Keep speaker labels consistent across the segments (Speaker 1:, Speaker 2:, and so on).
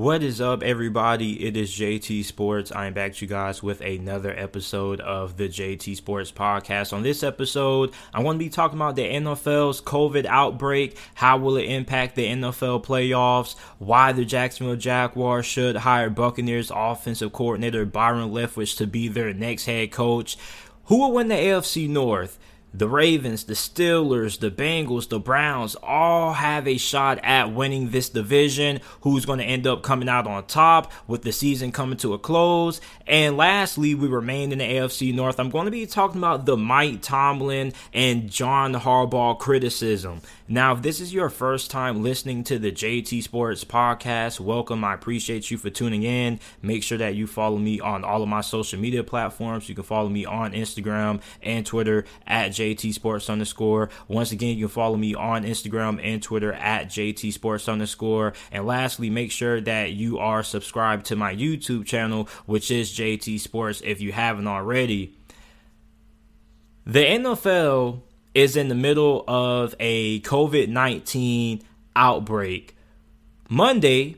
Speaker 1: What is up, everybody? It is JT Sports. I am back to you guys with another episode of the JT Sports Podcast. On this episode, I want to be talking about the NFL's COVID outbreak. How will it impact the NFL playoffs? Why the Jacksonville Jaguars should hire Buccaneers offensive coordinator Byron Leftwich to be their next head coach. Who will win the AFC North? The Ravens, the Steelers, the Bengals, the Browns all have a shot at winning this division. Who's going to end up coming out on top with the season coming to a close? And lastly, we remain in the AFC North. I'm going to be talking about the Mike Tomlin and John Harbaugh criticism. Now, if this is your first time listening to the JT Sports podcast, welcome. I appreciate you for tuning in. Make sure that you follow me on all of my social media platforms. You can follow me on Instagram and Twitter at JT Sports underscore. Once again, you can follow me on Instagram and Twitter at JT Sports underscore. And lastly, make sure that you are subscribed to my YouTube channel, which is JT Sports if you haven't already. The NFL is in the middle of a COVID 19 outbreak. Monday,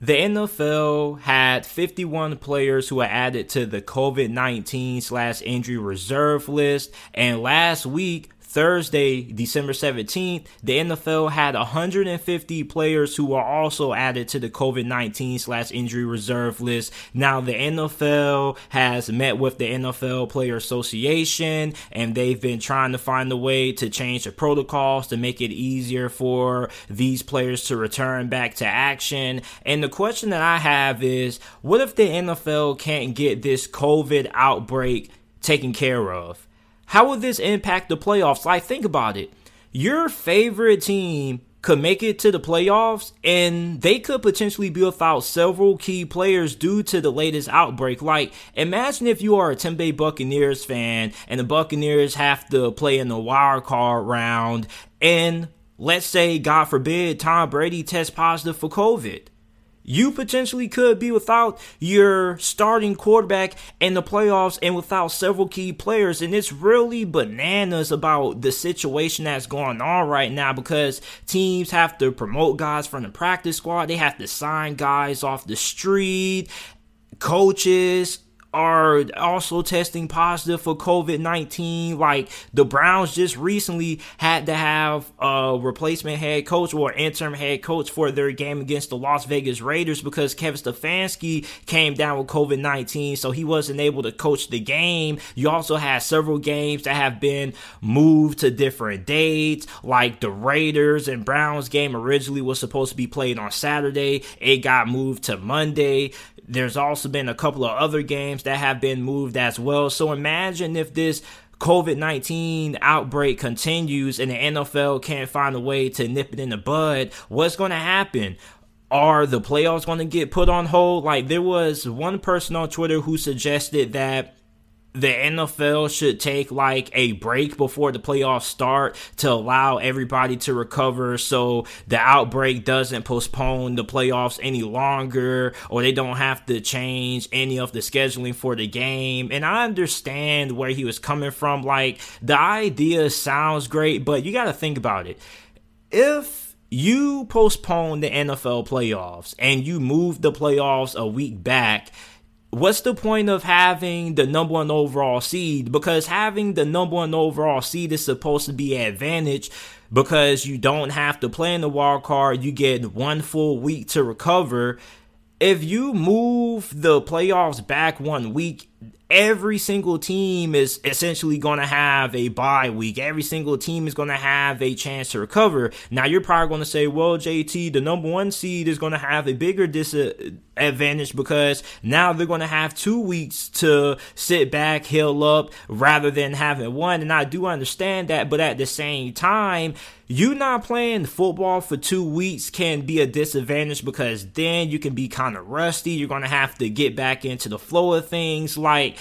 Speaker 1: the NFL had 51 players who were added to the COVID 19 slash injury reserve list. And last week, Thursday, December 17th, the NFL had 150 players who were also added to the COVID 19 slash injury reserve list. Now, the NFL has met with the NFL Player Association and they've been trying to find a way to change the protocols to make it easier for these players to return back to action. And the question that I have is what if the NFL can't get this COVID outbreak taken care of? How will this impact the playoffs? Like, think about it. Your favorite team could make it to the playoffs and they could potentially be without several key players due to the latest outbreak. Like, imagine if you are a Bay Buccaneers fan and the Buccaneers have to play in the wild card round and let's say, God forbid, Tom Brady tests positive for COVID you potentially could be without your starting quarterback in the playoffs and without several key players. And it's really bananas about the situation that's going on right now because teams have to promote guys from the practice squad, they have to sign guys off the street, coaches, are also testing positive for COVID 19. Like the Browns just recently had to have a replacement head coach or interim head coach for their game against the Las Vegas Raiders because Kevin Stefanski came down with COVID 19, so he wasn't able to coach the game. You also had several games that have been moved to different dates, like the Raiders and Browns game originally was supposed to be played on Saturday, it got moved to Monday. There's also been a couple of other games that have been moved as well. So imagine if this COVID 19 outbreak continues and the NFL can't find a way to nip it in the bud, what's going to happen? Are the playoffs going to get put on hold? Like, there was one person on Twitter who suggested that the NFL should take like a break before the playoffs start to allow everybody to recover so the outbreak doesn't postpone the playoffs any longer or they don't have to change any of the scheduling for the game. And I understand where he was coming from. Like the idea sounds great, but you got to think about it. If you postpone the NFL playoffs and you move the playoffs a week back, what's the point of having the number one overall seed? Because having the number one overall seed is supposed to be an advantage because you don't have to play in the wild card. You get one full week to recover. If you move the playoffs back one week, every single team is essentially going to have a bye week. Every single team is going to have a chance to recover. Now, you're probably going to say, well, JT, the number one seed is going to have a bigger disadvantage because now they're going to have two weeks to sit back, heal up, rather than having one. And I do understand that, but at the same time, you not playing football for two weeks can be a disadvantage because then you can be kind of rusty. You're going to have to get back into the flow of things. Like,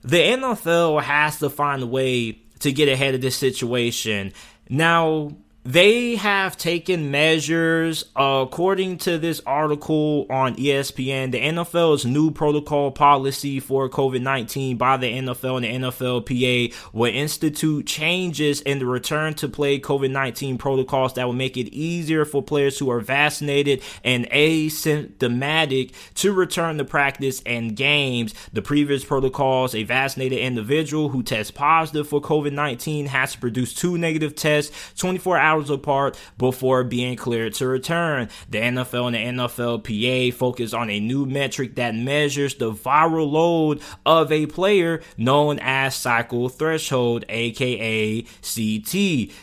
Speaker 1: the NFL has to find a way to get ahead of this situation. Now, they have taken measures uh, according to this article on espn the nfl's new protocol policy for covid-19 by the nfl and the nflpa will institute changes in the return to play covid-19 protocols that will make it easier for players who are vaccinated and asymptomatic to return to practice and games. The previous protocols a vaccinated individual who tests positive for covid-19 has to produce two negative tests 24 hours hours apart before being cleared to return. The NFL and the NFLPA focus on a new metric that measures the viral load of a player known as cycle threshold, aka CT.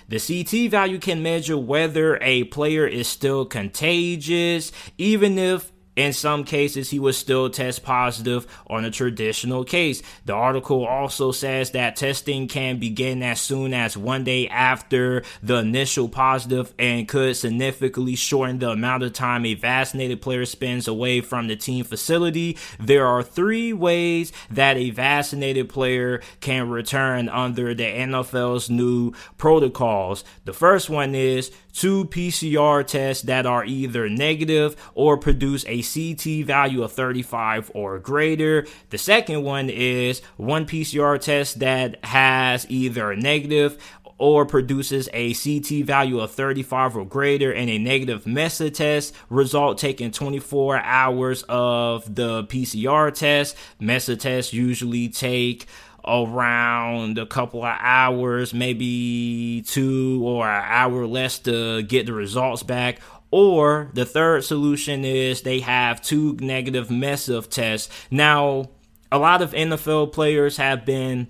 Speaker 1: The CT value can measure whether a player is still contagious, even if in some cases, he would still test positive on a traditional case. The article also says that testing can begin as soon as one day after the initial positive and could significantly shorten the amount of time a vaccinated player spends away from the team facility. There are three ways that a vaccinated player can return under the NFL's new protocols. The first one is two PCR tests that are either negative or produce a CT value of 35 or greater. The second one is one PCR test that has either a negative or produces a CT value of 35 or greater and a negative MESA test result taking 24 hours of the PCR test. MESA tests usually take around a couple of hours, maybe two or an hour less to get the results back. Or the third solution is they have two negative MESA tests. Now, a lot of NFL players have been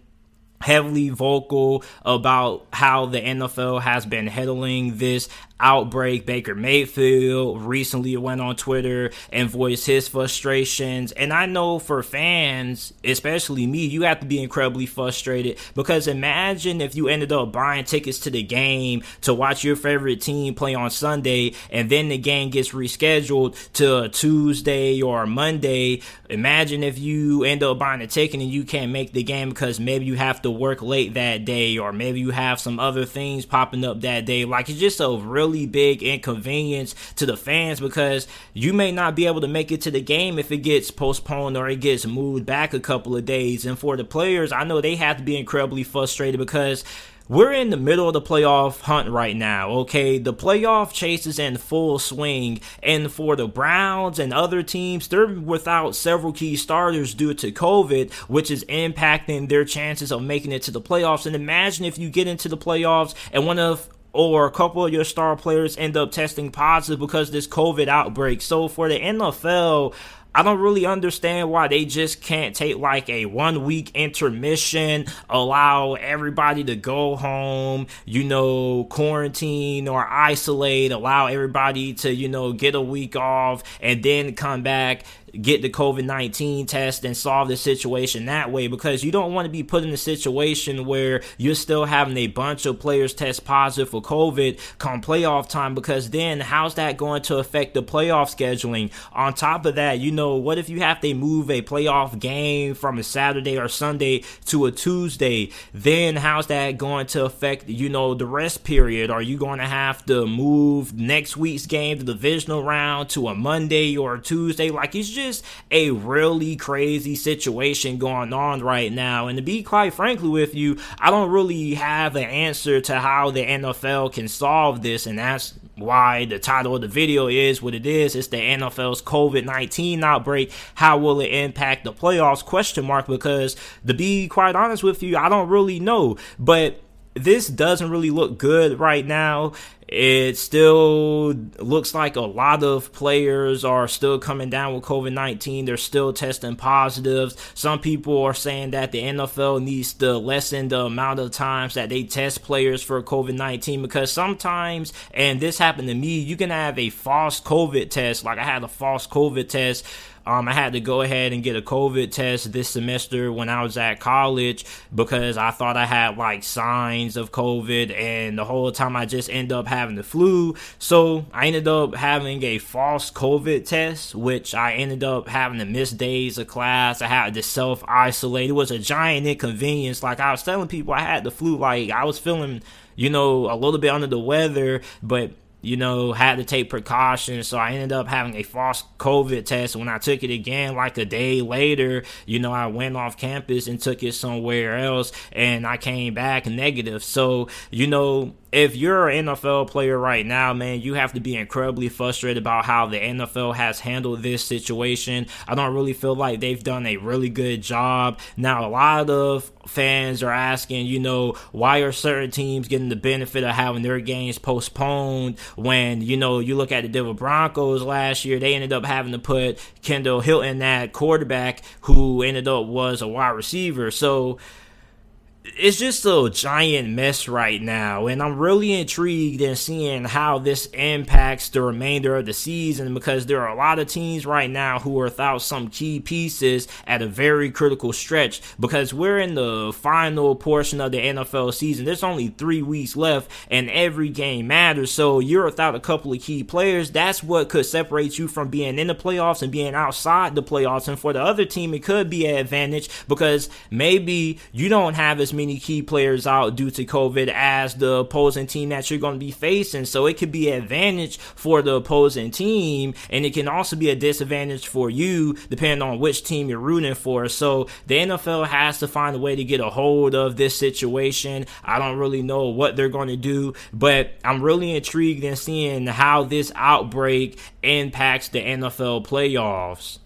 Speaker 1: heavily vocal about how the NFL has been handling this outbreak. Baker Mayfield recently went on Twitter and voiced his frustrations. And I know for fans, especially me, you have to be incredibly frustrated because imagine if you ended up buying tickets to the game to watch your favorite team play on Sunday and then the game gets rescheduled to Tuesday or Monday. Imagine if you end up buying a ticket and you can't make the game because maybe you have to work late that day or maybe you have some other things popping up that day. Like it's just a really really big inconvenience to the fans because you may not be able to make it to the game if it gets postponed or it gets moved back a couple of days. And for the players, I know they have to be incredibly frustrated because we're in the middle of the playoff hunt right now, okay? The playoff chase is in full swing, and for the Browns and other teams, they're without several key starters due to COVID, which is impacting their chances of making it to the playoffs. And imagine if you get into the playoffs and one of or a couple of your star players end up testing positive because this COVID outbreak. So for the NFL, I don't really understand why they just can't take like a one week intermission, allow everybody to go home, you know, quarantine or isolate, allow everybody to, you know, get a week off and then come back get the COVID 19 test and solve the situation that way because you don't want to be put in a situation where you're still having a bunch of players test positive for COVID come playoff time because then how's that going to affect the playoff scheduling? On top of that, you know, what if you have to move a playoff game from a Saturday or Sunday to a Tuesday? Then how's that going to affect, you know, the rest period? Are you going to have to move next week's game, the divisional round, to a Monday or a Tuesday? Like, it's just just a really crazy situation going on right now. And to be quite frankly with you, I don't really have an answer to how the NFL can solve this, and that's why the title of the video is what it is. It's the NFL's COVID-19 outbreak. How will it impact the playoffs? Question mark because to be quite honest with you, I don't really know. But this doesn't really look good right now. It still looks like a lot of players are still coming down with COVID 19. They're still testing positives. Some people are saying that the NFL needs to lessen the amount of times that they test players for COVID 19 because sometimes, and this happened to me, you can have a false COVID test. Like I had a false COVID test Um, I had to go ahead and get a COVID test this semester when I was at college because I thought I had like signs of COVID, and the whole time I just ended up having the flu. So I ended up having a false COVID test, which I ended up having to miss days of class. I had to self isolate. It was a giant inconvenience. Like I was telling people, I had the flu. Like I was feeling you know, a little bit under the weather, but you know, had to take precautions. So I ended up having a false COVID test. When I took it again, like a day later, you know, I went off campus and took it somewhere else and I came back negative. So, you know, if you're an NFL player right now, man, you have to be incredibly frustrated about how the NFL has handled this situation. I don't really feel like they've done a really good job. Now, a lot of fans are asking, you know, why are certain teams getting the benefit of having their games postponed when, you know, you look at the Denver Broncos last year, they ended up having to put Kendall Hinton at quarterback who ended up was a wide receiver. So, it's just a giant mess right now, and I'm really intrigued in seeing how this impacts the remainder of the season because there are a lot of teams right now who are without some key pieces at a very critical stretch because we're in the final portion of the NFL season. There's only three weeks left, and every game matters. So you're without a couple of key players. That's what could separate you from being in the playoffs and being outside the playoffs. And for the other team, it could be an advantage because maybe you don't have as many key players out due to COVID as the opposing team that you're going to be facing. So it could be an advantage for the opposing team, and it can also be a disadvantage for you depending on which team you're rooting for. So the NFL has to find a way to get a hold of this situation. I don't really know what they're going to do, but I'm really intrigued in seeing how this outbreak impacts the NFL playoffs.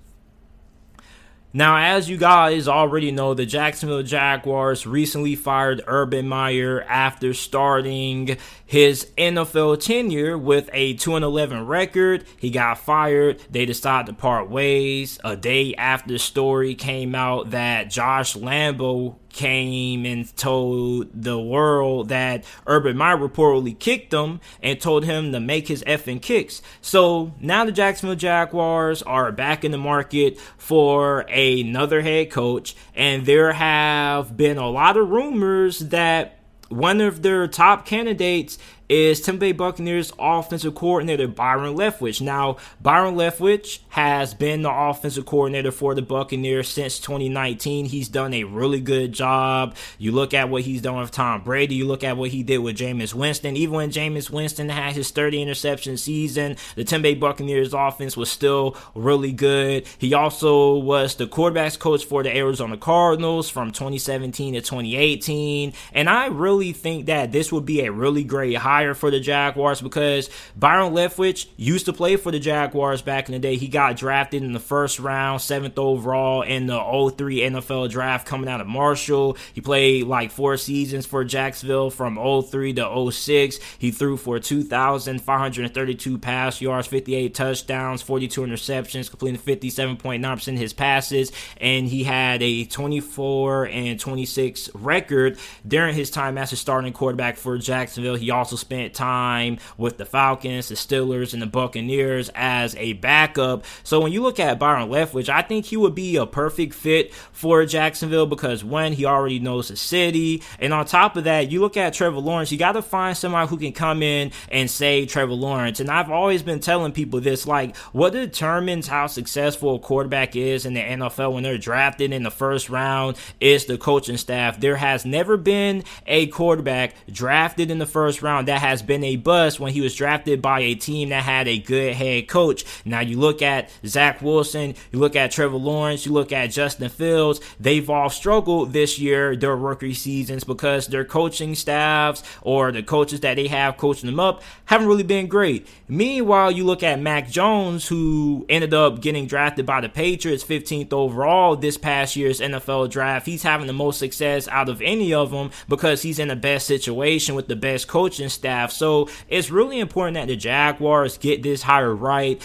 Speaker 1: Now, as you guys already know, the Jacksonville Jaguars recently fired Urban Meyer after starting his NFL tenure with a 2 11 record. He got fired. They decided to part ways. A day after the story came out that Josh Lambo came and told the world that Urban Meyer reportedly kicked him and told him to make his effing kicks. So now the Jacksonville Jaguars are back in the market for another head coach, and there have been a lot of rumors that one of their top candidates is Tampa Bay Buccaneers offensive coordinator Byron Leftwich. Now, Byron Leftwich has been the offensive coordinator for the Buccaneers since 2019. He's done a really good job. You look at what he's done with Tom Brady, you look at what he did with Jameis Winston. Even when Jameis Winston had his 30 interception season, the Tampa Bay Buccaneers offense was still really good. He also was the quarterbacks coach for the Arizona Cardinals from 2017 to 2018. And I really think that this would be a really great hire hire for the Jaguars because Byron Leftwich used to play for the Jaguars back in the day. He got drafted in the first round, seventh overall in the 03 NFL draft coming out of Marshall. He played like four seasons for Jacksonville from 03 to 06. He threw for 2,532 pass yards, 58 touchdowns, 42 interceptions, completing 57.9% of his passes, and he had a 24 and 26 record during his time as a starting quarterback for Jacksonville. He also spent time with the Falcons, the Steelers, and the Buccaneers as a backup. So when you look at Byron Leftwich, I think he would be a perfect fit for Jacksonville because when he already knows the city, and on top of that, you look at Trevor Lawrence. You got to find somebody who can come in and save Trevor Lawrence. And I've always been telling people this: like, what determines how successful a quarterback is in the NFL when they're drafted in the first round is the coaching staff. There has never been a quarterback drafted in the first round that that has been a bust when he was drafted by a team that had a good head coach. Now you look at Zach Wilson, you look at Trevor Lawrence, you look at Justin Fields. They've all struggled this year, their rookie seasons, because their coaching staffs or the coaches that they have coaching them up haven't really been great. Meanwhile, you look at Mac Jones, who ended up getting drafted by the Patriots 15th overall this past year's NFL draft. He's having the most success out of any of them because he's in the best situation with the best coaching staff staff. So it's really important that the Jaguars get this hire right.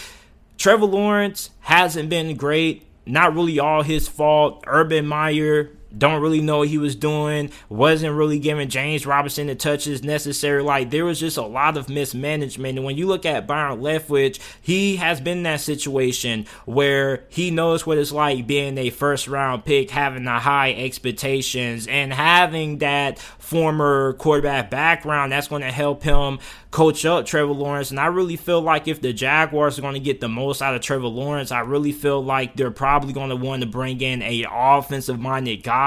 Speaker 1: Trevor Lawrence hasn't been great. Not really all his fault. Urban Meyer don't really know what he was doing, wasn't really giving James Robinson the touches necessary. Like there was just a lot of mismanagement. And when you look at Byron Leftwich, he has been in that situation where he knows what it's like being a first round pick, having the high expectations, and having that former quarterback background. That's going to help him coach up Trevor Lawrence. And I really feel like if the Jaguars are going to get the most out of Trevor Lawrence, I really feel like they're probably going to want to bring in a offensive minded guy.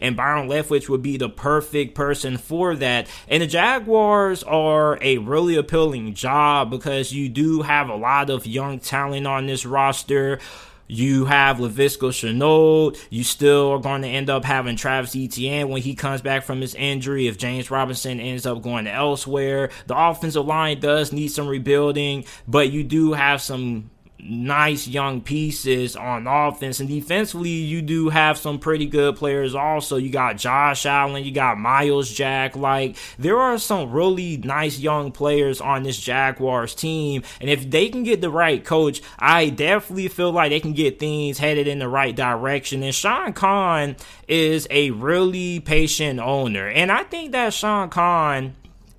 Speaker 1: And Byron Leftwich would be the perfect person for that. And the Jaguars are a really appealing job because you do have a lot of young talent on this roster. You have Laviska Shenault. You still are going to end up having Travis Etienne when he comes back from his injury. If James Robinson ends up going elsewhere, the offensive line does need some rebuilding, but you do have some nice young pieces on offense. And defensively you do have some pretty good players also. You got josh allen you got Myles Jack. Like there are some really nice young players on this jaguars team. And if they can get the right coach i definitely feel like they can get things headed in the right direction. And Sean Khan is a really patient owner. And i think that Sean Khan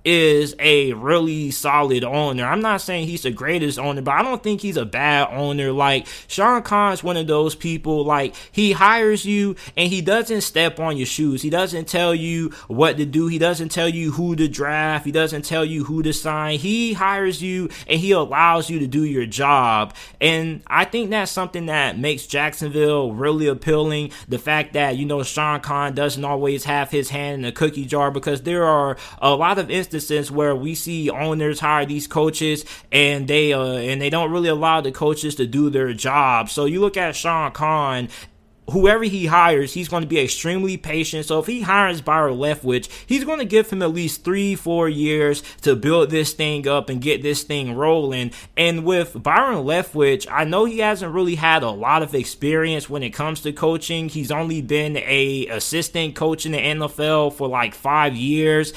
Speaker 1: is a really solid owner. I'm not saying he's the greatest owner, but I don't think he's a bad owner. Like Shad Khan's one of those people, like he hires you and he doesn't step on your shoes. He doesn't tell you what to do. He doesn't tell you who to draft. He doesn't tell you who to sign. He hires you and he allows you to do your job. And I think that's something that makes Jacksonville really appealing. The fact that, you know, Sean Khan doesn't always have his hand in the cookie jar because there are a lot of instances instance where we see owners hire these coaches and they uh, and they don't really allow the coaches to do their job. So you look at Sean Khan whoever he hires, he's going to be extremely patient. So if he hires Byron Leftwich, he's going to give him at least three, four years to build this thing up and get this thing rolling. And with Byron Leftwich, I know he hasn't really had a lot of experience when it comes to coaching. He's only been a assistant coach in the NFL for like five years.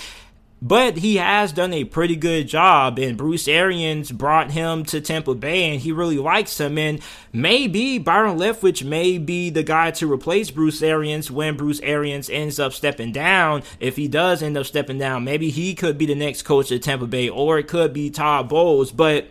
Speaker 1: But he has done a pretty good job, and Bruce Arians brought him to Tampa Bay, and he really likes him. And maybe Byron Leftwich may be the guy to replace Bruce Arians when Bruce Arians ends up stepping down. If he does end up stepping down, maybe he could be the next coach at Tampa Bay, or it could be Todd Bowles. But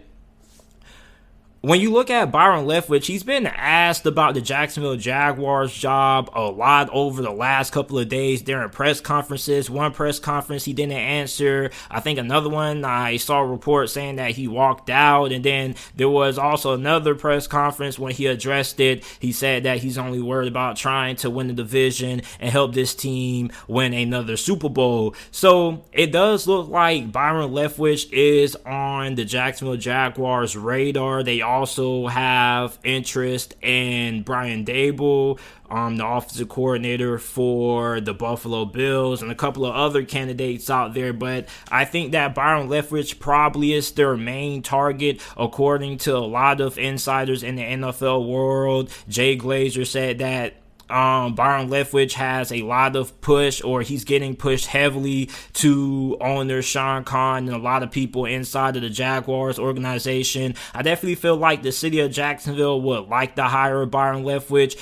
Speaker 1: when you look at Byron Leftwich, he's been asked about the Jacksonville Jaguars job a lot over the last couple of days during press conferences. One press conference he didn't answer. I think another one I saw a report saying that he walked out. And then there was also another press conference when he addressed it. He said that he's only worried about trying to win the division and help this team win another Super Bowl. So it does look like Byron Leftwich is on the Jacksonville Jaguars radar. They also have interest in Brian Daboll, um, the offensive coordinator for the Buffalo Bills, and a couple of other candidates out there. But I think that Byron Leftwich probably is their main target, according to a lot of insiders in the NFL world. Jay Glazer said that um, Byron Leftwich has a lot of push, or he's getting pushed heavily to owner Sean Khan and a lot of people inside of the Jaguars organization. I definitely feel like the city of Jacksonville would like to hire Byron Leftwich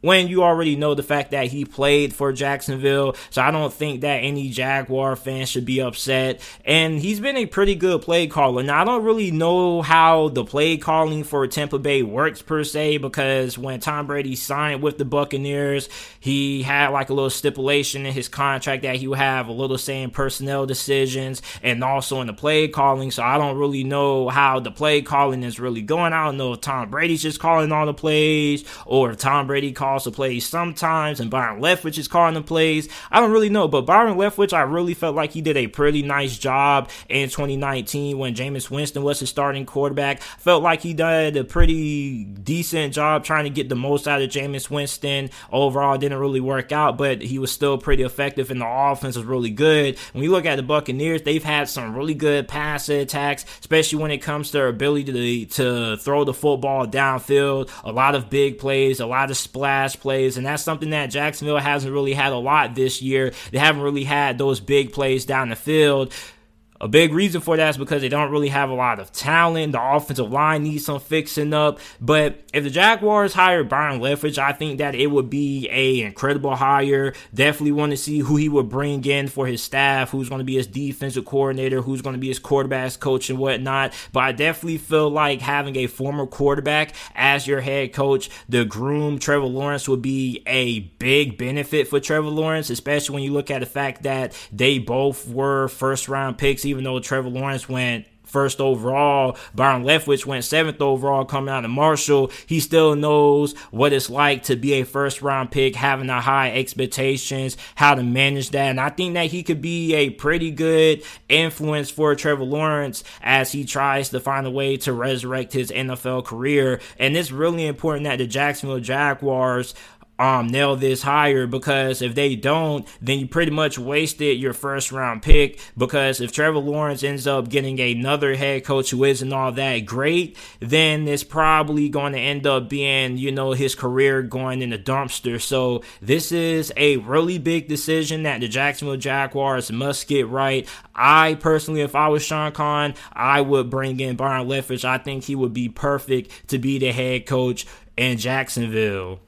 Speaker 1: when you already know the fact that he played for Jacksonville. So I don't think that any Jaguar fan should be upset. And he's been a pretty good play caller. Now, I don't really know how the play calling for Tampa Bay works per se because when Tom Brady signed with the Buccaneers, he had like a little stipulation in his contract that he would have a little say in personnel decisions and also in the play calling. So I don't really know how the play calling is really going. I don't know if Tom Brady's just calling all the plays or if Tom Brady calls calls the plays sometimes, and Byron Leftwich is calling the plays. I don't really know, but Byron Leftwich, I really felt like he did a pretty nice job in 2019 when Jameis Winston was his starting quarterback. Felt like he did a pretty decent job trying to get the most out of Jameis Winston. Overall, didn't really work out, but he was still pretty effective, and the offense was really good. When you look at the Buccaneers, they've had some really good pass attacks, especially when it comes to their ability to, to throw the football downfield. A lot of big plays, a lot of splash plays, and that's something that Jacksonville hasn't really had a lot this year. They haven't really had those big plays down the field A big reason for that is because they don't really have a lot of talent. The offensive line needs some fixing up. But if the Jaguars hire Byron Leftwich, I think that it would be a incredible hire. Definitely want to see who he would bring in for his staff, who's going to be his defensive coordinator, who's going to be his quarterbacks coach and whatnot. But I definitely feel like having a former quarterback as your head coach, the groom Trevor Lawrence would be a big benefit for Trevor Lawrence, especially when you look at the fact that they both were first round picks even though Trevor Lawrence went first overall. Byron Leftwich went seventh overall coming out of Marshall. He still knows what it's like to be a first round pick, having a high expectations, how to manage that. And I think that he could be a pretty good influence for Trevor Lawrence as he tries to find a way to resurrect his NFL career. And it's really important that the Jacksonville Jaguars um, nail this higher because if they don't, then you pretty much wasted your first round pick. Because if Trevor Lawrence ends up getting another head coach who isn't all that great, then it's probably going to end up being, you know, his career going in the dumpster. So this is a really big decision that the Jacksonville Jaguars must get right. I personally, if I was Sean Khan, I would bring in Byron Leftwich. I think he would be perfect to be the head coach in Jacksonville.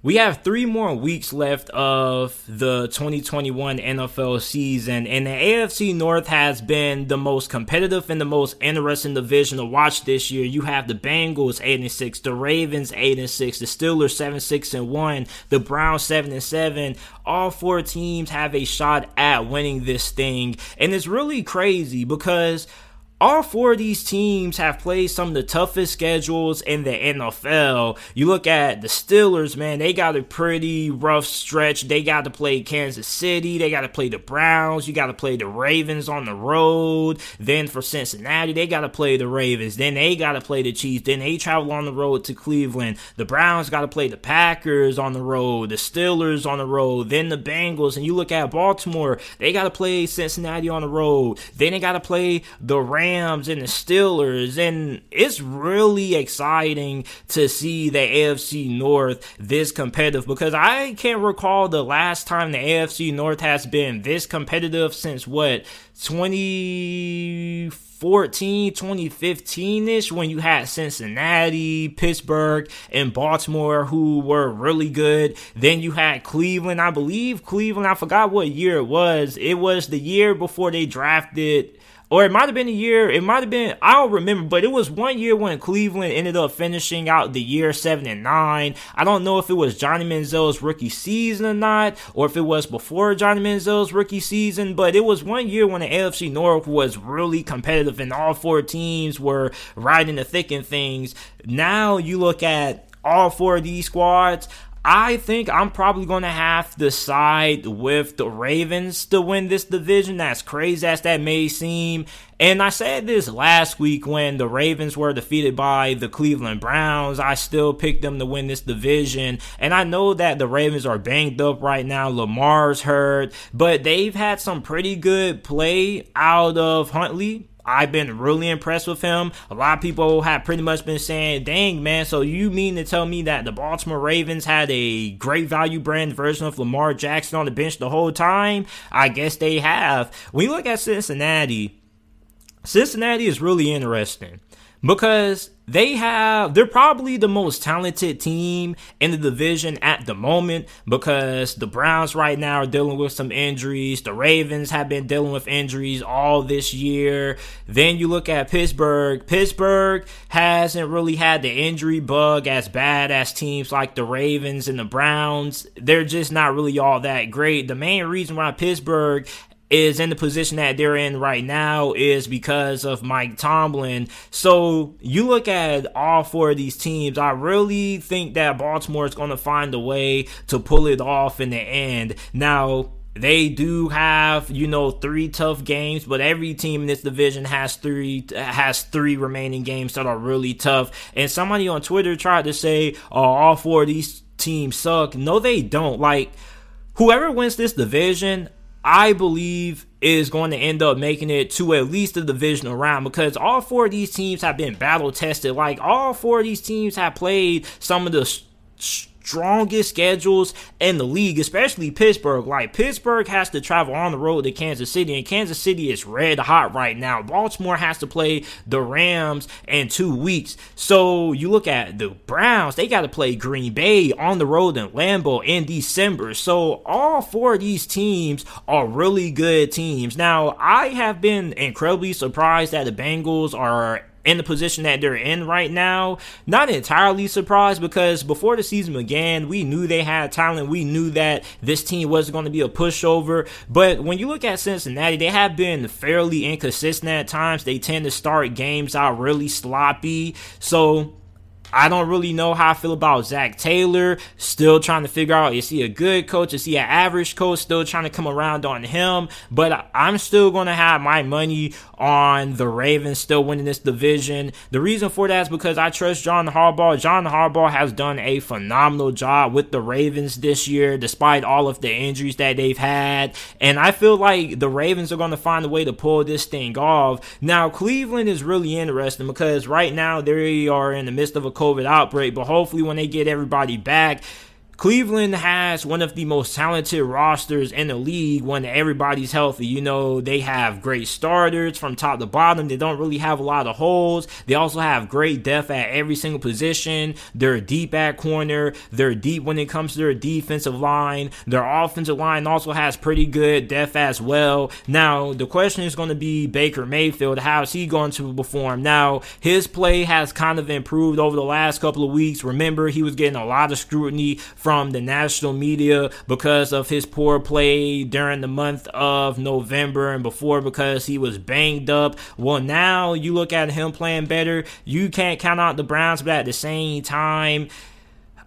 Speaker 1: We have three more weeks left of the 2021 NFL season, and the AFC North has been the most competitive and the most interesting division to watch this year. You have the Bengals 8 and 6, the Ravens 8 and 6, the Steelers 7 6 and 1, the Browns 7 and 7. All four teams have a shot at winning this thing, and it's really crazy because all four of these teams have played some of the toughest schedules in the NFL. You look at the Steelers, man, they got a pretty rough stretch. They got to play Kansas City, they got to play the Browns, you got to play the Ravens on the road. Then for Cincinnati, they got to play the Ravens. Then they got to play the Chiefs. Then they travel on the road to Cleveland. The Browns got to play the Packers on the road, the Steelers on the road, then the Bengals. And you look at Baltimore, they got to play Cincinnati on the road. Then they got to play the Rams Rams and the Steelers, and it's really exciting to see the AFC North this competitive because I can't recall the last time the AFC North has been this competitive since what 2014, 2015 ish, when you had Cincinnati, Pittsburgh, and Baltimore who were really good. Then you had Cleveland, I believe Cleveland, I forgot what year it was. It was the year before they drafted or it might have been a year. It might have been. I don't remember, but it was one year when Cleveland ended up finishing out the year seven and nine. I don't know if it was Johnny Manziel's rookie season or not, or if it was before Johnny Manziel's rookie season. But it was one year when the AFC North was really competitive, and all four teams were in the thick of things. Now you look at all four of these squads. I think I'm probably going to have to side with the Ravens to win this division. As crazy as that may seem. And I said this last week when the Ravens were defeated by the Cleveland Browns. I still picked them to win this division. And I know that the Ravens are banged up right now. Lamar's hurt, but they've had some pretty good play out of Huntley. I've been really impressed with him. A lot of people have pretty much been saying, dang, man, so you mean to tell me that the Baltimore Ravens had a great value brand version of Lamar Jackson on the bench the whole time? I guess they have. When you look at Cincinnati, Cincinnati is really interesting because they have they're probably the most talented team in the division at the moment because the Browns right now are dealing with some injuries. The Ravens have been dealing with injuries all this year. Then you look at Pittsburgh. Pittsburgh hasn't really had the injury bug as bad as teams like the Ravens and the Browns. They're just not really all that great. The main reason why Pittsburgh is in the position that they're in right now is because of Mike Tomlin. So you look at all four of these teams, I really think that Baltimore is going to find a way to pull it off in the end. Now, they do have you know three tough games but every team in this division has three has three remaining games that are really tough and somebody on twitter tried to say oh all four of these teams suck no they don't like whoever wins this division I believe is going to end up making it to at least the divisional round because all four of these teams have been battle tested. Like all four of these teams have played some of the strongest schedules in the league, especially Pittsburgh. Like Pittsburgh has to travel on the road to Kansas City, and Kansas City is red hot right now. Baltimore has to play the Rams in two weeks. So you look at the Browns, they got to play Green Bay on the road in Lambeau in December. So all four of these teams are really good teams. Now, I have been incredibly surprised that the Bengals are in the position that they're in right now. Not entirely surprised because before the season began, we knew they had talent. We knew that this team wasn't going to be a pushover. But when you look at Cincinnati, they have been fairly inconsistent at times. They tend to start games out really sloppy. So I don't really know how I feel about Zac Taylor. Still trying to figure out is he a good coach? Is he an average coach? Still trying to come around on him. But I'm still going to have my money on the Ravens still winning this division. The reason for that is because I trust John Harbaugh. John Harbaugh has done a phenomenal job with the Ravens this year, despite all of the injuries that they've had. And I feel like the Ravens are going to find a way to pull this thing off. Now, Cleveland is really interesting because right now they are in the midst of a COVID outbreak, but hopefully when they get everybody back, Cleveland has one of the most talented rosters in the league when everybody's healthy. You know, they have great starters from top to bottom. They don't really have a lot of holes. They also have great depth at every single position. They're deep at corner. They're deep when it comes to their defensive line. Their offensive line also has pretty good depth as well. Now, the question is going to be Baker Mayfield. How is he going to perform? Now, his play has kind of improved over the last couple of weeks. Remember, he was getting a lot of scrutiny from the national media because of his poor play during the month of November and before because he was banged up. Well, now you look at him playing better. You can't count out the Browns, but at the same time,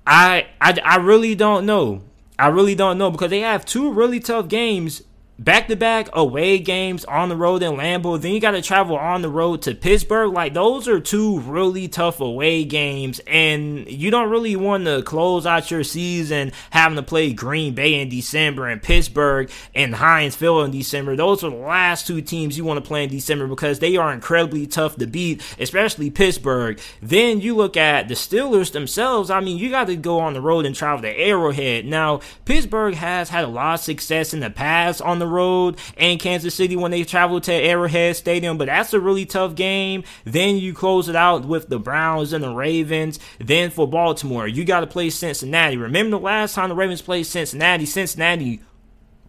Speaker 1: I I, I really don't know. I really don't know because they have two really tough games back to back away games on the road in Lambeau. Then you got to travel on the road to Pittsburgh. Like, those are two really tough away games. And you don't really want to close out your season having to play Green Bay in December and Pittsburgh and Field in December. Those are the last two teams you want to play in December because they are incredibly tough to beat, especially Pittsburgh. Then you look at the Steelers themselves. I mean, you got to go on the road and travel to Arrowhead. Now, Pittsburgh has had a lot of success in the past on the road and Kansas City when they travel to Arrowhead Stadium, but that's a really tough game. Then you close it out with the Browns and the Ravens. Then for Baltimore, you got to play Cincinnati. Remember the last time the Ravens played Cincinnati? Cincinnati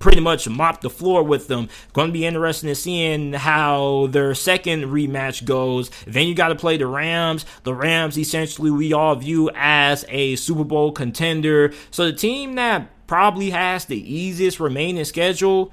Speaker 1: pretty much mopped the floor with them. Going to be interesting to seeing how their second rematch goes. Then you got to play the Rams. The Rams, essentially, we all view as a Super Bowl contender. So the team that probably has the easiest remaining schedule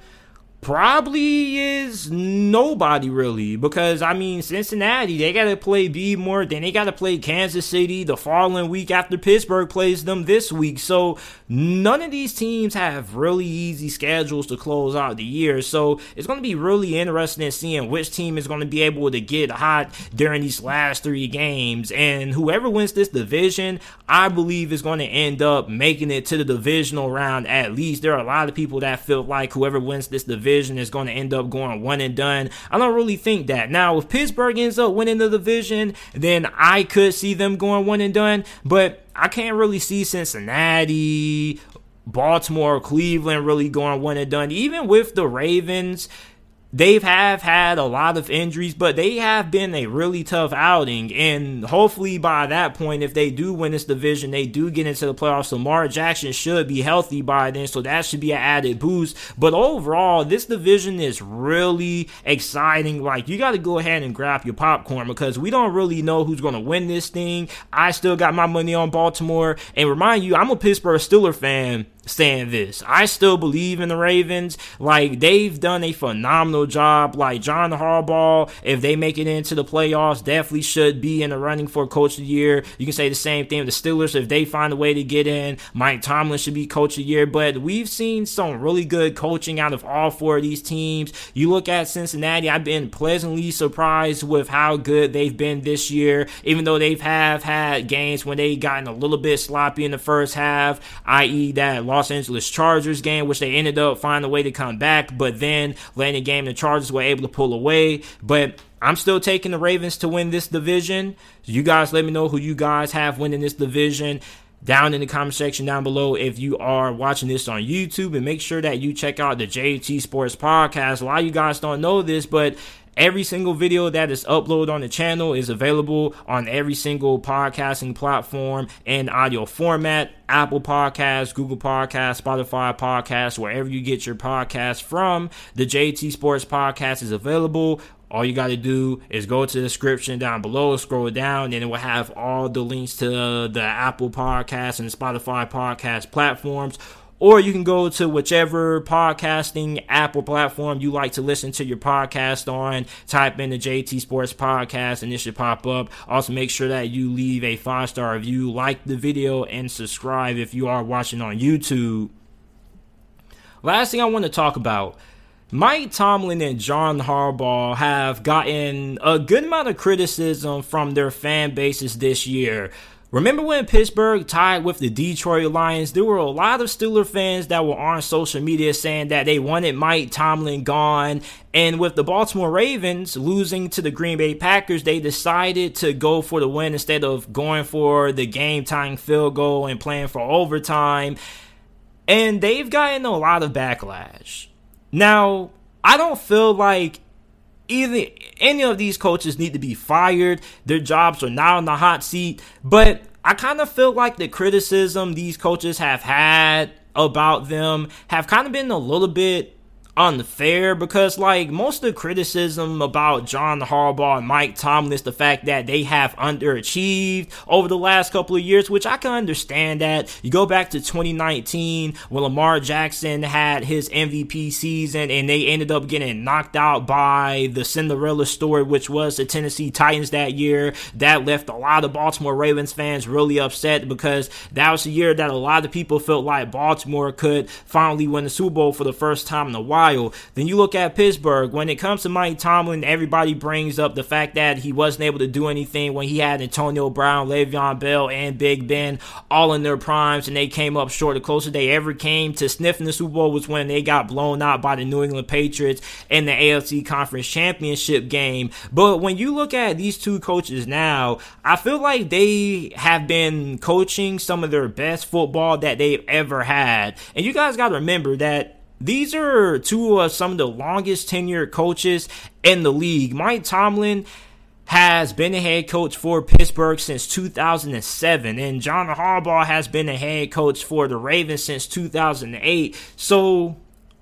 Speaker 1: probably is nobody really because I mean Cincinnati they got to play B more then they got to play Kansas City the following week after Pittsburgh plays them this week. So none of these teams have really easy schedules to close out the year. So it's going to be really interesting in seeing which team is going to be able to get hot during these last 3 games. And whoever wins this division I believe is going to end up making it to the divisional round at least. There are a lot of people that feel like whoever wins this division division is going to end up going one and done. I don't really think that. Now, if Pittsburgh ends up winning the division, then I could see them going one and done, but I can't really see Cincinnati, Baltimore, Cleveland really going one and done. Even with the Ravens, they have had a lot of injuries, but they have been a really tough outing. And hopefully, by that point, if they do win this division, they do get into the playoffs. Lamar Jackson should be healthy by then, so that should be an added boost. But overall, this division is really exciting. Like, you got to go ahead and grab your popcorn because we don't really know who's going to win this thing. I still got my money on Baltimore. And remind you, I'm a Pittsburgh Steeler fan saying this. I still believe in the Ravens. Like they've done a phenomenal job. Like John Harbaugh, if they make it into the playoffs, definitely should be in the running for coach of the year. You can say the same thing with the Steelers if they find a way to get in. Mike Tomlin should be coach of the year. But we've seen some really good coaching out of all four of these teams. You look at Cincinnati, I've been pleasantly surprised with how good they've been this year, even though they've have had games when they gotten a little bit sloppy in the first half, i.e. that Los Angeles Chargers game, which they ended up finding a way to come back, but then late in the game, the Chargers were able to pull away. But I'm still taking the Ravens to win this division. You guys let me know who you guys have winning this division. down in the comment section down below if you are watching this on YouTube and make sure that you check out the JT Sports Podcast. A lot of you guys don't know this, but Every single video that is uploaded on the channel is available on every single podcasting platform in audio format Apple Podcasts, Google Podcasts, Spotify Podcasts, wherever you get your podcast from. The JT Sports Podcast is available. All you got to do is go to the description down below, scroll down, and it will have all the links to the Apple Podcast and Spotify Podcast platforms or you can go to whichever podcasting app or platform you like to listen to your podcast on. Type in the JT Sports Podcast and it should pop up. Also, make sure that you leave a five star review, like the video, and subscribe if you are watching on YouTube. Last thing I want to talk about. Mike Tomlin and John Harbaugh have gotten a good amount of criticism from their fan bases this year Remember when Pittsburgh tied with the Detroit Lions? There were a lot of Steeler fans that were on social media saying that they wanted Mike Tomlin gone. And with the Baltimore Ravens losing to the Green Bay Packers, they decided to go for the win instead of going for the game tying field goal and playing for overtime. And they've gotten a lot of backlash. Now, I don't feel like either any of these coaches need to be fired. Their jobs are now in the hot seat. But I kind of feel like the criticism these coaches have had about them have kind of been a little bit unfair because like most of the criticism about John Harbaugh and Mike Tomlin is the fact that they have underachieved over the last couple of years, which I can understand that. You go back to 2019 when Lamar Jackson had his MVP season and they ended up getting knocked out by the Cinderella story, which was the Tennessee Titans that year. That left a lot of Baltimore Ravens fans really upset because that was a year that a lot of people felt like Baltimore could finally win the Super Bowl for the first time in a while Then you look at Pittsburgh. When it comes to Mike Tomlin, everybody brings up the fact that he wasn't able to do anything when he had Antonio Brown, Le'Veon Bell, and Big Ben all in their primes, and they came up short. The closest they ever came to sniffing the Super Bowl was when they got blown out by the New England Patriots in the AFC Conference Championship game. But when you look at these two coaches now, I feel like they have been coaching some of their best football that they've ever had. And you guys got to remember that these are two of some of the longest tenured coaches in the league. Mike Tomlin has been a head coach for Pittsburgh since 2007, and John Harbaugh has been a head coach for the Ravens since 2008. So,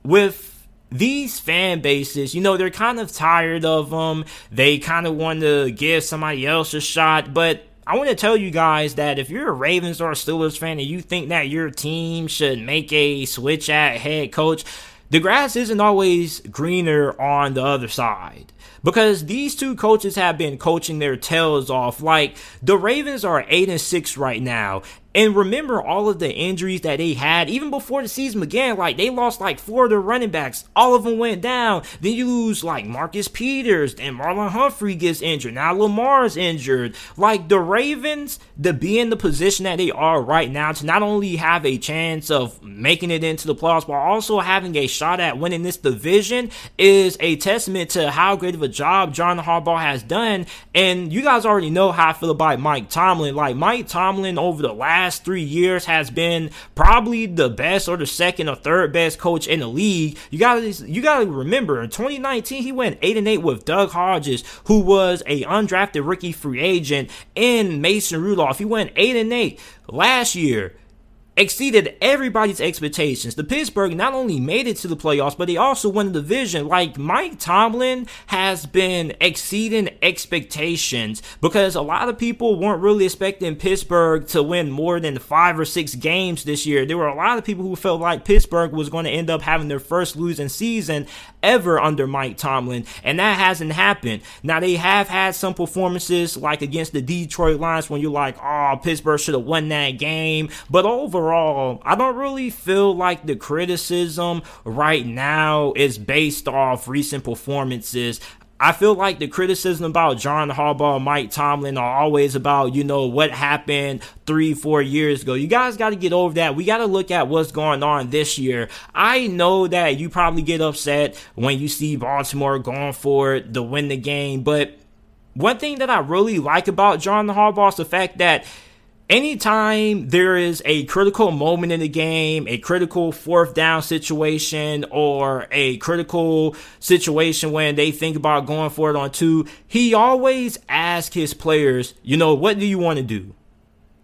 Speaker 1: with these fan bases, you know, they're kind of tired of them. They kind of want to give somebody else a shot, but I want to tell you guys that if you're a Ravens or a Steelers fan and you think that your team should make a switch at head coach, the grass isn't always greener on the other side because these two coaches have been coaching their tails off. Like the Ravens are 8 and 6 right now, and remember all of the injuries that they had even before the season began. Like they lost like four of their running backs. All of them went down. Then you lose like Marcus Peters. and Marlon Humphrey gets injured. Now Lamar's injured. Like the Ravens to be in the position that they are right now to not only have a chance of making it into the playoffs, but also having a shot at winning this division is a testament to how great of a job John Harbaugh has done. And you guys already know how I feel about Mike Tomlin. Like Mike Tomlin over the last last three years has been probably the best or the second or third best coach in the league. You got to you got to remember in 2019 he went eight and eight with Duck Hodges, who was a undrafted rookie free agent, and Mason Rudolph. He went eight and eight last year exceeded everybody's expectations. The Pittsburgh not only made it to the playoffs, but they also won the division. Like Mike Tomlin has been exceeding expectations because a lot of people weren't really expecting Pittsburgh to win more than five or six games this year. There were a lot of people who felt like Pittsburgh was going to end up having their first losing season ever under Mike Tomlin, and that hasn't happened. Now they have had some performances like against the Detroit Lions when you're like, oh, Pittsburgh should have won that game, but overall I don't really feel like the criticism right now is based off recent performances. I feel like the criticism about John Harbaugh, Mike Tomlin are always about, you know, what happened three, four years ago. You guys got to get over that. We got to look at what's going on this year. I know that you probably get upset when you see Baltimore going for to win the game, but one thing that I really like about John Harbaugh is the fact that anytime there is a critical moment in the game, a critical fourth down situation, or a critical situation when they think about going for it on two, he always asks his players, you know, what do you want to do?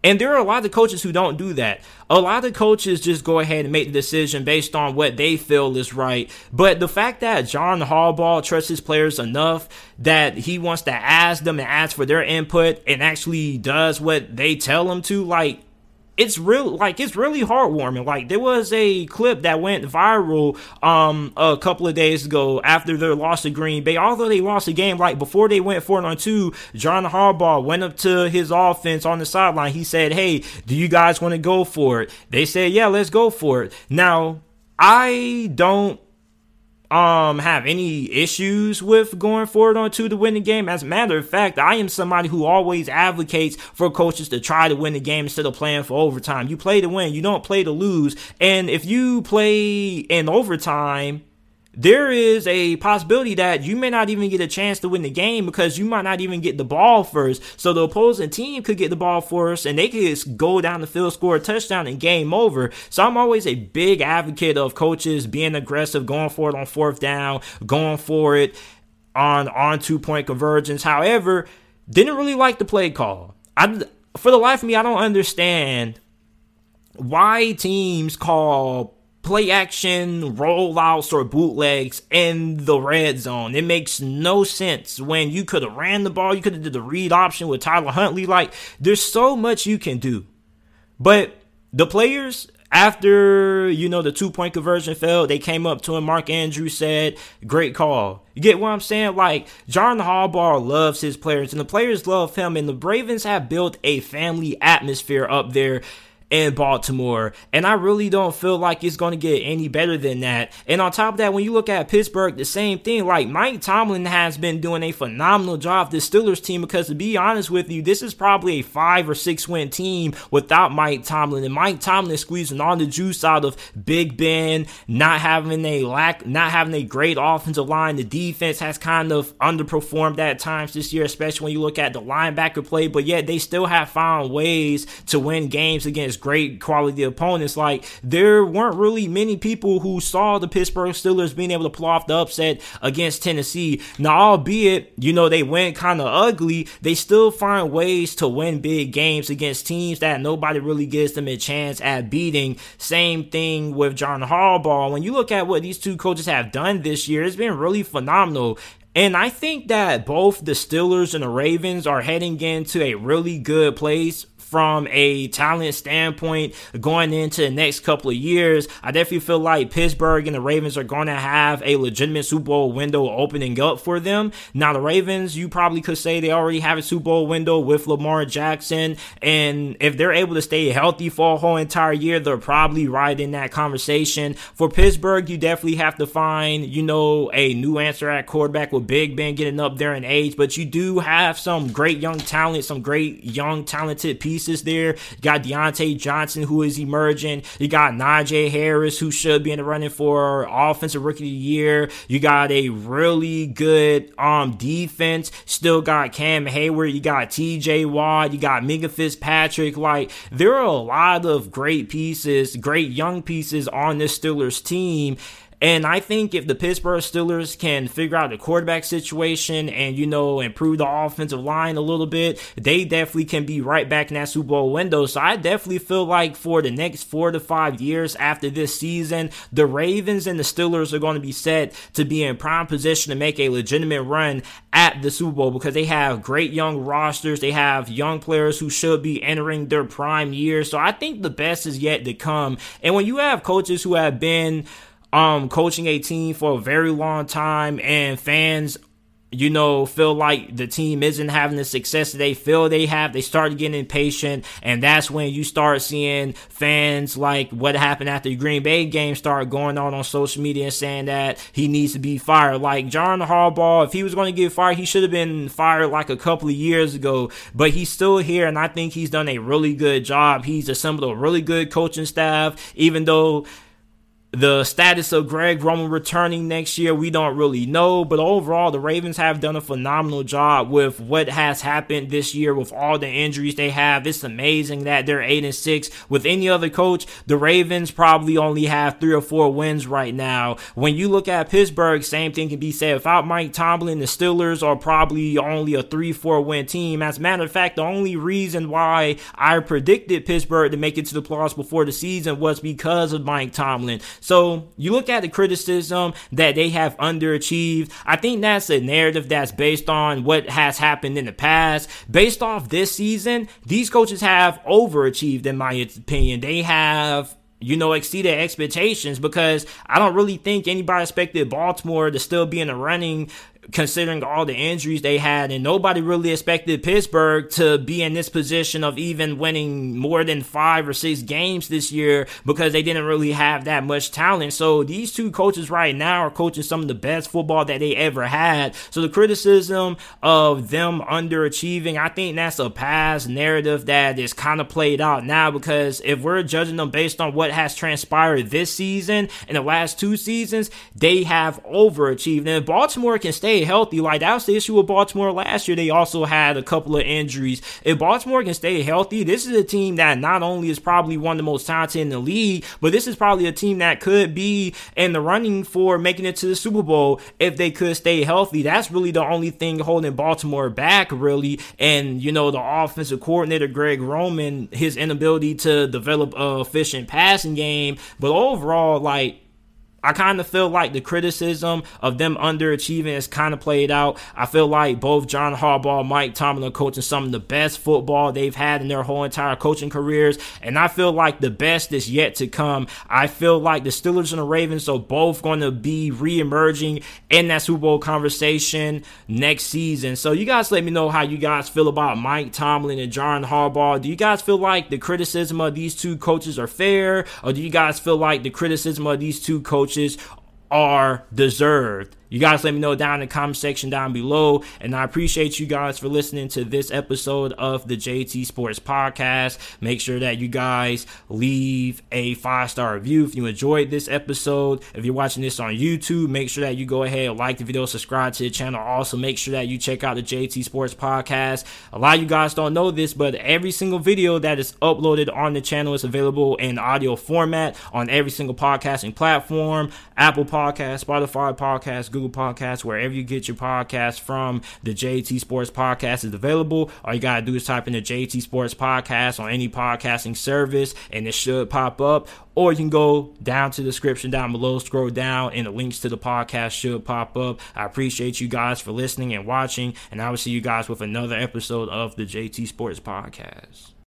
Speaker 1: And there are a lot of coaches who don't do that. A lot of coaches just go ahead and make the decision based on what they feel is right. But the fact that John Harbaugh trusts his players enough that he wants to ask them and ask for their input and actually does what they tell him to, like, it's real like it's really heartwarming. Like there was a clip that went viral um a couple of days ago after their loss to green bay. Although they lost the game like before they went four on two john harbaugh went up to his offense on the sideline. He said hey do you guys want to go for it? They said yeah let's go for it. Now i don't um have any issues with going forward on to win the game. As a matter of fact, I am somebody who always advocates for coaches to try to win the game instead of playing for overtime. You play to win, you don't play to lose. And if you play in overtime, there is a possibility that you may not even get a chance to win the game because you might not even get the ball first. So the opposing team could get the ball first and they could just go down the field, score a touchdown, and game over. So I'm always a big advocate of coaches being aggressive, going for it on fourth down, going for it on on two point conversion. However, didn't really like the play call. I for the life of me, I don't understand why teams call play action rollouts or bootlegs in the red zone. It makes no sense when you could have ran the ball, you could have did the read option with Tyler Huntley. Like, there's so much you can do. But the players, after you know the two point conversion failed, they came up to him. Mark Andrews said, "Great call." You get what I'm saying? Like John Harbaugh loves his players, and the players love him. And the Ravens have built a family atmosphere up there in Baltimore. And I really don't feel like it's going to get any better than that. And on top of that, when you look at Pittsburgh, the same thing. Like Mike Tomlin has been doing a phenomenal job, this Steelers team, because to be honest with you, this is probably a five or six win team without Mike Tomlin. And Mike Tomlin squeezing all the juice out of Big Ben, not having a lack, not having a great offensive line. The defense has kind of underperformed at times this year, especially when you look at the linebacker play, but yet they still have found ways to win games against great quality opponents. Like there weren't really many people who saw the Pittsburgh Steelers being able to pull off the upset against Tennessee. Now, albeit you know they went kind of ugly, they still find ways to win big games against teams that nobody really gives them a chance at beating. Same thing with John Harbaugh. When you look at what these two coaches have done this year, it's been really phenomenal. And I think that both the Steelers and the Ravens are heading into a really good place from a talent standpoint going into the next couple of years. I definitely feel like Pittsburgh and the Ravens are going to have a legitimate Super Bowl window opening up for them. Now, the Ravens, you probably could say they already have a Super Bowl window with Lamar Jackson. And if they're able to stay healthy for a whole entire year, they're probably right in that conversation. For Pittsburgh, you definitely have to find, you know, a new answer at quarterback with Big Ben getting up there in age. But you do have some great young talent, some great young talented pieces pieces there. You got Diontae Johnson, who is emerging. You got Najee Harris, who should be in the running for Offensive Rookie of the Year. You got a really good um defense. Still got Cam Heyward. You got TJ Watt. You got Minkah Fitzpatrick. Like, there are a lot of great pieces, great young pieces on this Steelers team. And I think if the Pittsburgh Steelers can figure out the quarterback situation and, you know, improve the offensive line a little bit, they definitely can be right back in that Super Bowl window. So I definitely feel like for the next four to five years after this season, the Ravens and the Steelers are going to be set to be in prime position to make a legitimate run at the Super Bowl because they have great young rosters. They have young players who should be entering their prime years. So I think the best is yet to come. And when you have coaches who have been um coaching a team for a very long time and fans you know, feel like the team isn't having the success that they feel they have, they start getting impatient, and that's when you start seeing fans like what happened after the Green Bay game start going on on social media and saying that he needs to be fired. Like John Harbaugh, if he was going to get fired, he should have been fired like a couple of years ago, but he's still here, and I think he's done a really good job. He's assembled a really good coaching staff, even though the status of Greg Roman returning next year, we don't really know. But overall, the Ravens have done a phenomenal job with what has happened this year with all the injuries they have. It's amazing that they're eight and six. With any other coach, the Ravens probably only have three or four wins right now. When you look at Pittsburgh, same thing can be said. Without Mike Tomlin, the Steelers are probably only a three, four win team. As a matter of fact, the only reason why I predicted Pittsburgh to make it to the playoffs before the season was because of Mike Tomlin. So you look at the criticism that they have underachieved. I think that's a narrative that's based on what has happened in the past. Based off this season, these coaches have overachieved, in my opinion. They have you know, exceeded expectations because I don't really think anybody expected Baltimore to still be in the running considering all the injuries they had, and nobody really expected Pittsburgh to be in this position of even winning more than five or six games this year because they didn't really have that much talent. So these two coaches right now are coaching some of the best football that they ever had. So the criticism of them underachieving, I think that's a past narrative that is kind of played out now because if we're judging them based on what has transpired this season and the last two seasons, they have overachieved. And if Baltimore can stay healthy, like that was the issue with Baltimore last year. They also had a couple of injuries. If Baltimore can stay healthy, this is a team that not only is probably one of the most talented in the league, but this is probably a team that could be in the running for making it to the Super Bowl if they could stay healthy. That's really the only thing holding Baltimore back, really. And, you know, the offensive coordinator, Greg Roman, his inability to develop a efficient passing game. But overall, like, I kind of feel like the criticism of them underachieving is kind of played out. I feel like both John Harbaugh, Mike Tomlin are coaching some of the best football they've had in their whole entire coaching careers, and I feel like the best is yet to come. I feel like the Steelers and the Ravens are both going to be re-emerging in that Super Bowl conversation next season. So you guys let me know how you guys feel about Mike Tomlin and John Harbaugh. Do you guys feel like the criticism of these two coaches are fair, or do you guys feel like the criticism of these two coaches coaches are deserved. You guys let me know down in the comment section down below. And I appreciate you guys for listening to this episode of the JT Sports Podcast. Make sure that you guys leave a five star review if you enjoyed this episode. If you're watching this on YouTube, make sure that you go ahead and like the video, subscribe to the channel. Also, make sure that you check out the JT Sports Podcast. A lot of you guys don't know this, but every single video that is uploaded on the channel is available in audio format on every single podcasting platform Apple Podcast, Spotify Podcast, Google Google Podcasts, wherever you get your podcast from. The JT Sports Podcast is available. All you got to do is type in the JT Sports Podcast on any podcasting service and it should pop up. Or you can go down to the description down below, scroll down, and the links to the podcast should pop up. I appreciate you guys for listening and watching, and I will see you guys with another episode of the JT Sports Podcast.